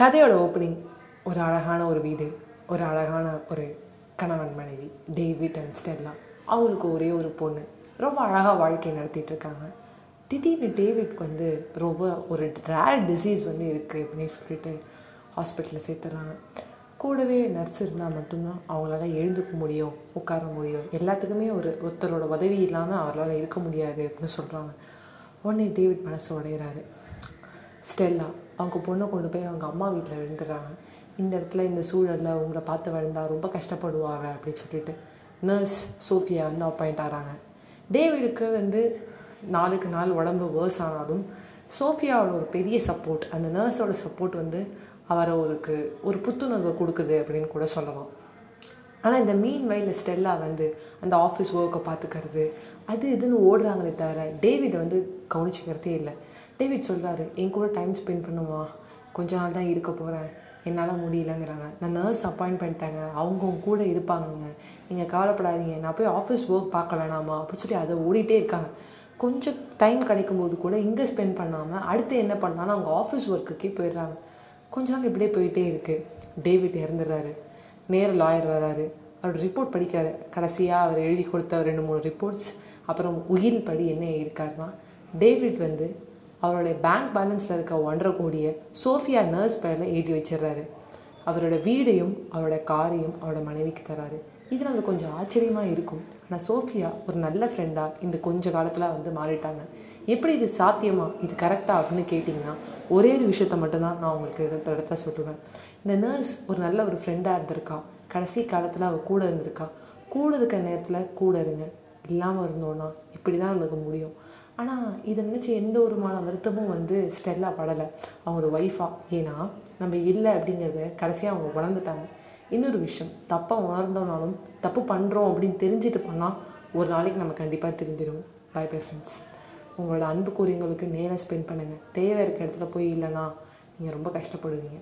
கதையோட ஓப்பனிங் ஒரு அழகான ஒரு வீடு ஒரு அழகான ஒரு கணவன் மனைவி டேவிட் அண்ட் ஸ்டெல்லா. அவங்களுக்கு ஒரே ஒரு பொண்ணு. ரொம்ப அழகாக வாழ்க்கை நடத்திட்டு இருக்காங்க. திடீர்னு டேவிட்க்கு வந்து ரொம்ப ஒரு ரேர் டிசீஸ் வந்து இருக்குது அப்படின்னு சொல்லிட்டு ஹாஸ்பிட்டலில் சேர்த்துறாங்க. கூடவே நர்ஸ் இருந்தால் மட்டும்தான் அவங்களால எழுந்துக்க முடியும் உட்கார முடியும். எல்லாத்துக்குமே ஒரு ஒருத்தரோட உதவி இல்லாமல் அவரால் இருக்க முடியாது அப்படின்னு சொல்கிறாங்க உடனே டேவிட் மனசு உடையிறாரு. ஸ்டெல்லா அவங்க பொண்ணை கொண்டு போய் அவங்க அம்மா வீட்டில் விழுந்துடுறாங்க. இந்த இடத்துல இந்த சூழலில் உங்களை பார்த்து விழுந்தா ரொம்ப கஷ்டப்படுவாங்க அப்படின்னு சொல்லிட்டு நர்ஸ் சோஃபியா வந்து அப்பாயிண்ட் ஆகிறாங்க டேவிடுக்கு வந்து நாளுக்கு நாள் உடம்பு வேர்ஸ் ஆனாலும் சோஃபியாவோட ஒரு பெரிய சப்போர்ட் அந்த நர்ஸோட சப்போர்ட் வந்து அவரை ஒருக்கு ஒரு புத்துணர்வை கொடுக்குது அப்படின்னு கூட சொல்லலாம். ஆனால் இந்த மீன் வயலில் ஸ்டெல்லா வந்து அந்த ஆஃபீஸ் ஒர்க்கை பார்த்துக்கிறது அது இதுன்னு ஓடுறாங்களே தவிர டேவிட் வந்து கவனிச்சிக்கிறதே இல்லை. டேவிட் சொல்கிறாரு என் கூட டைம் ஸ்பெண்ட் பண்ணுமா? கொஞ்ச நாள் தான் இருக்க போகிறேன் என்னால் முடியலங்கிறாங்க. நான் நர்ஸ் அப்பாயிண்ட் பண்ணிட்டாங்க. அவங்க கூட இருப்பாங்கங்க. நீங்கள் கவலைப்படாதீங்க. நான் போய் ஆஃபீஸ் ஒர்க் பார்க்க வேணாமா? அப்படின்னு சொல்லி அதை ஓடிட்டே இருக்காங்க. கொஞ்சம் டைம் கிடைக்கும்போது கூட இங்கே ஸ்பெண்ட் பண்ணாமல் அடுத்து என்ன பண்ணாலும் அவங்க ஆஃபீஸ் ஒர்க்குக்கே போயிடுறாங்க. கொஞ்ச நாள் இப்படியே போயிட்டே இருக்குது டேவிட் இறந்துடுறாரு. நேர லாயர் வராரு. அவரோட ரிப்போர்ட் படிக்காரு கடைசியாக அவர் எழுதி கொடுத்த ரெண்டு மூணு ரிப்போர்ட்ஸ் அப்புறம் உயில் படி என்ன இருக்காருன்னா டேவிட் வந்து அவருடைய பேங்க் பேலன்ஸில் இருக்க ஒன்றரை கோடியை சோஃபியா நர்ஸ் பேரில் எழுதி வச்சிடுறாரு. அவரோட வீடையும் அவரோட காரையும் அவரோட மனைவிக்கு தராரு இது நமக்கு கொஞ்சம் ஆச்சரியமாக இருக்கும். ஆனால் சோஃபியா ஒரு நல்ல ஃப்ரெண்டாக இந்த கொஞ்ச காலத்தில் வந்து மாறிட்டாங்க. எப்படி இது சாத்தியமா? இது கரெக்டாக அப்படின்னு கேட்டிங்கன்னா ஒரே ஒரு விஷயத்த மட்டும்தான் நான் உங்களுக்கு இந்த இடத்துல சொல்லுவேன். இந்த நர்ஸ் ஒரு நல்ல ஒரு ஃப்ரெண்டாக இருந்திருக்கா? கடைசி காலத்தில் அவள் கூட இருந்திருக்கா? கூட இருக்கிற நேரத்தில் கூட இருங்க. இல்லாமல் இருந்தோன்னா இப்படி தான் நம்மளுக்கு முடியும். ஆனால் இதை நினச்சி எந்த ஒரு மான வருத்தமும் வந்து ஸ்டெல்லா படலை. அவங்க ஒய்ஃபாக ஏன்னா நம்ம இல்லை அப்படிங்கிறத கடைசியாக அவங்க உணர்ந்துட்டாங்க. இன்னொரு விஷயம் தப்பாக உணர்ந்தோனாலும் தப்பு பண்ணுறோம் அப்படின்னு தெரிஞ்சுட்டு பண்ணால் ஒரு நாளைக்கு நம்ம கண்டிப்பாக தெரிஞ்சிடும் பை பை ஃப்ரெண்ட்ஸ் உங்களோட அன்புக்குரியவங்களுக்கு நேரம் ஸ்பெண்ட் பண்ணுங்கள் தேவை இருக்க இடத்துல போய் இல்லைன்னா நீங்கள் ரொம்ப கஷ்டப்படுவீங்க.